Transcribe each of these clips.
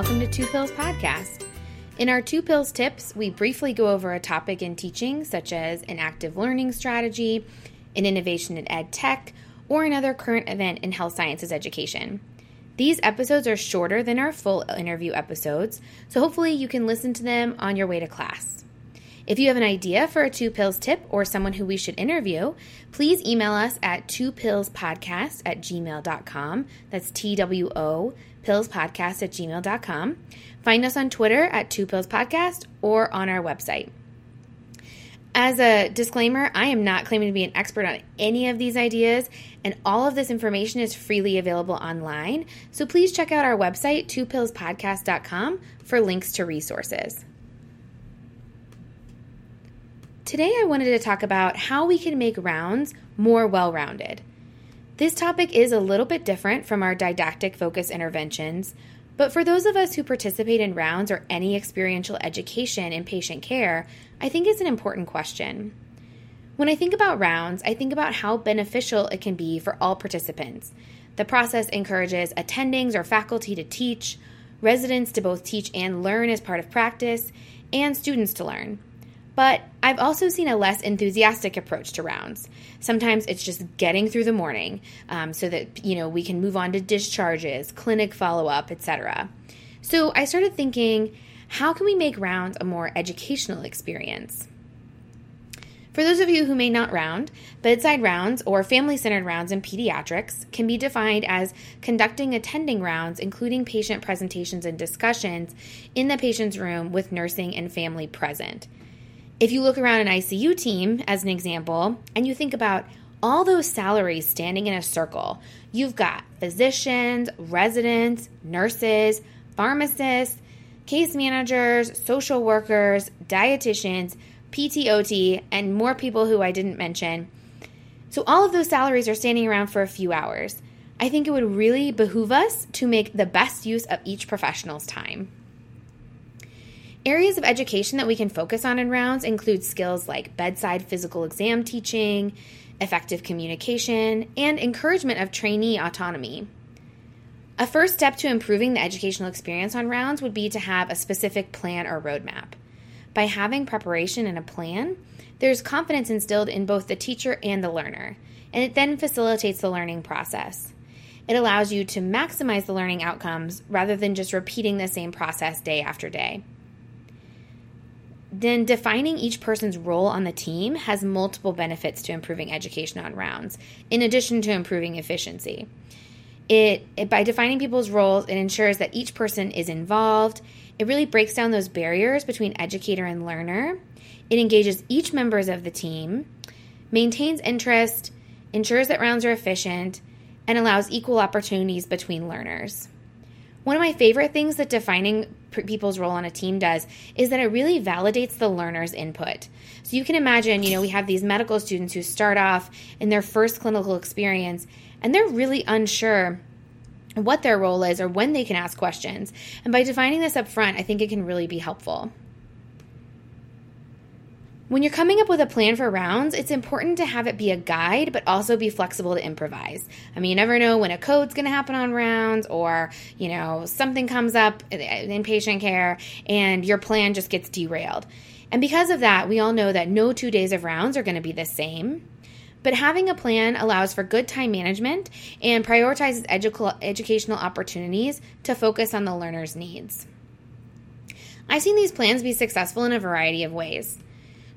welcome to Two Pills Podcast. In our Two Pills tips, we briefly go over a topic in teaching, such as an active learning strategy, an innovation in ed tech, or another current event in health sciences education. These episodes are shorter than our full interview episodes, so hopefully you can listen to them on your way to class. If you have an idea for a two pills tip or someone who we should interview, please email us at two pills podcast at gmail.com. That's T W O pills podcast at gmail.com. Find us on Twitter at two pills podcast or on our website. As a disclaimer, I am not claiming to be an expert on any of these ideas, and all of this information is freely available online. So please check out our website, twopillspodcast.com, for links to resources. Today, I wanted to talk about how we can make rounds more well rounded. This topic is a little bit different from our didactic focus interventions, but for those of us who participate in rounds or any experiential education in patient care, I think it's an important question. When I think about rounds, I think about how beneficial it can be for all participants. The process encourages attendings or faculty to teach, residents to both teach and learn as part of practice, and students to learn. But I've also seen a less enthusiastic approach to rounds. Sometimes it's just getting through the morning um, so that you know we can move on to discharges, clinic follow up, etc. So I started thinking, how can we make rounds a more educational experience? For those of you who may not round, bedside rounds or family centered rounds in pediatrics can be defined as conducting attending rounds, including patient presentations and discussions in the patient's room with nursing and family present. If you look around an ICU team, as an example, and you think about all those salaries standing in a circle, you've got physicians, residents, nurses, pharmacists, case managers, social workers, dietitians, PTOT, and more people who I didn't mention. So, all of those salaries are standing around for a few hours. I think it would really behoove us to make the best use of each professional's time. Areas of education that we can focus on in rounds include skills like bedside physical exam teaching, effective communication, and encouragement of trainee autonomy. A first step to improving the educational experience on rounds would be to have a specific plan or roadmap. By having preparation and a plan, there's confidence instilled in both the teacher and the learner, and it then facilitates the learning process. It allows you to maximize the learning outcomes rather than just repeating the same process day after day then defining each person's role on the team has multiple benefits to improving education on rounds, in addition to improving efficiency. It, it, by defining people's roles, it ensures that each person is involved. It really breaks down those barriers between educator and learner. It engages each members of the team, maintains interest, ensures that rounds are efficient, and allows equal opportunities between learners. One of my favorite things that defining people's role on a team does is that it really validates the learner's input. So you can imagine, you know, we have these medical students who start off in their first clinical experience and they're really unsure what their role is or when they can ask questions. And by defining this up front, I think it can really be helpful. When you're coming up with a plan for rounds, it's important to have it be a guide, but also be flexible to improvise. I mean, you never know when a code's going to happen on rounds or, you know, something comes up in patient care and your plan just gets derailed. And because of that, we all know that no two days of rounds are going to be the same. But having a plan allows for good time management and prioritizes edu- educational opportunities to focus on the learner's needs. I've seen these plans be successful in a variety of ways.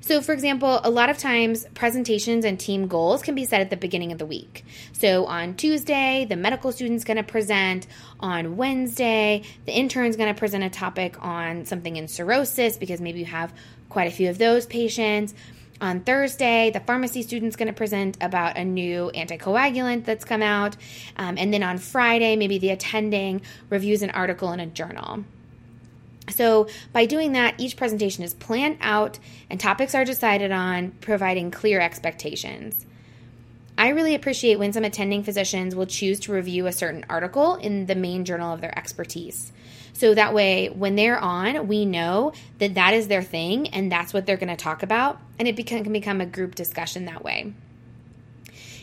So, for example, a lot of times presentations and team goals can be set at the beginning of the week. So, on Tuesday, the medical student's going to present. On Wednesday, the intern's going to present a topic on something in cirrhosis because maybe you have quite a few of those patients. On Thursday, the pharmacy student's going to present about a new anticoagulant that's come out. Um, and then on Friday, maybe the attending reviews an article in a journal. So, by doing that, each presentation is planned out and topics are decided on, providing clear expectations. I really appreciate when some attending physicians will choose to review a certain article in the main journal of their expertise. So that way, when they're on, we know that that is their thing and that's what they're going to talk about, and it can become a group discussion that way.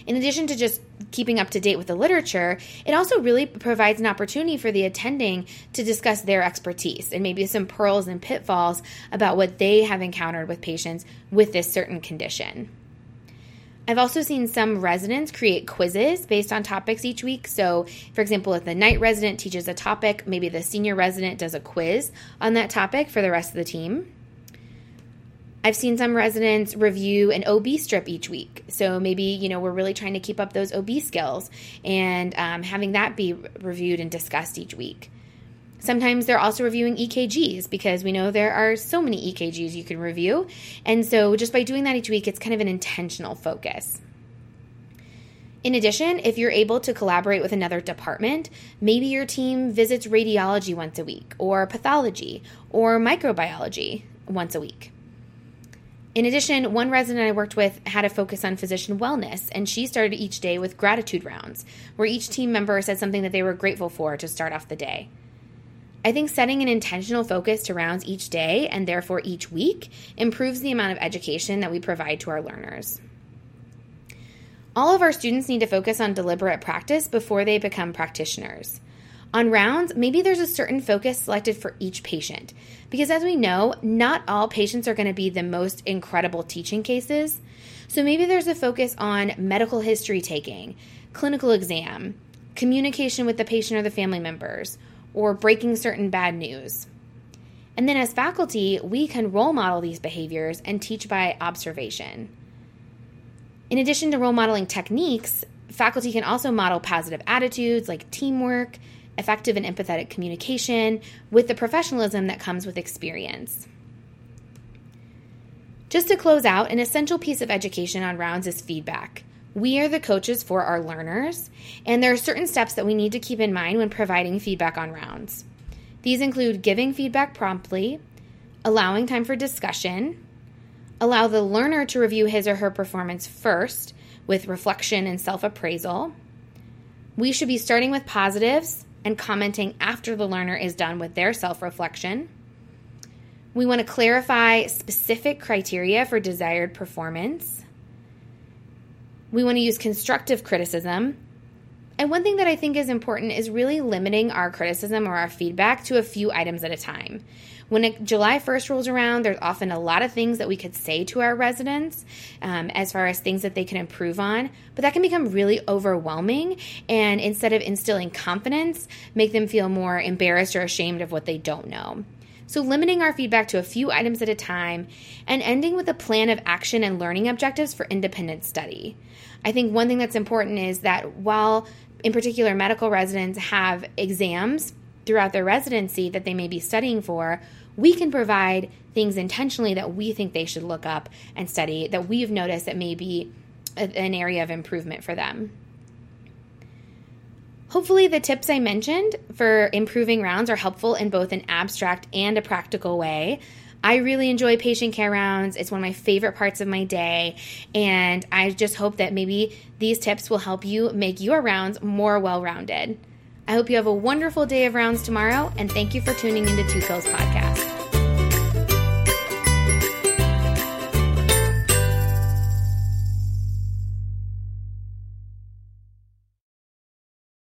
In addition to just keeping up to date with the literature, it also really provides an opportunity for the attending to discuss their expertise and maybe some pearls and pitfalls about what they have encountered with patients with this certain condition. I've also seen some residents create quizzes based on topics each week. So, for example, if the night resident teaches a topic, maybe the senior resident does a quiz on that topic for the rest of the team. I've seen some residents review an OB strip each week. So maybe, you know, we're really trying to keep up those OB skills and um, having that be reviewed and discussed each week. Sometimes they're also reviewing EKGs because we know there are so many EKGs you can review. And so just by doing that each week, it's kind of an intentional focus. In addition, if you're able to collaborate with another department, maybe your team visits radiology once a week, or pathology, or microbiology once a week. In addition, one resident I worked with had a focus on physician wellness, and she started each day with gratitude rounds, where each team member said something that they were grateful for to start off the day. I think setting an intentional focus to rounds each day and therefore each week improves the amount of education that we provide to our learners. All of our students need to focus on deliberate practice before they become practitioners. On rounds, maybe there's a certain focus selected for each patient. Because as we know, not all patients are going to be the most incredible teaching cases. So maybe there's a focus on medical history taking, clinical exam, communication with the patient or the family members, or breaking certain bad news. And then as faculty, we can role model these behaviors and teach by observation. In addition to role modeling techniques, faculty can also model positive attitudes like teamwork, effective and empathetic communication with the professionalism that comes with experience. Just to close out, an essential piece of education on rounds is feedback. We are the coaches for our learners, and there are certain steps that we need to keep in mind when providing feedback on rounds. These include giving feedback promptly, allowing time for discussion, allow the learner to review his or her performance first with reflection and self appraisal. We should be starting with positives and commenting after the learner is done with their self reflection. We want to clarify specific criteria for desired performance. We want to use constructive criticism. And one thing that I think is important is really limiting our criticism or our feedback to a few items at a time. When July 1st rolls around, there's often a lot of things that we could say to our residents um, as far as things that they can improve on, but that can become really overwhelming. And instead of instilling confidence, make them feel more embarrassed or ashamed of what they don't know. So, limiting our feedback to a few items at a time and ending with a plan of action and learning objectives for independent study. I think one thing that's important is that while, in particular, medical residents have exams throughout their residency that they may be studying for, we can provide things intentionally that we think they should look up and study that we've noticed that may be a, an area of improvement for them. Hopefully, the tips I mentioned for improving rounds are helpful in both an abstract and a practical way. I really enjoy patient care rounds. It's one of my favorite parts of my day. And I just hope that maybe these tips will help you make your rounds more well rounded. I hope you have a wonderful day of rounds tomorrow, and thank you for tuning into Two Pills Podcast.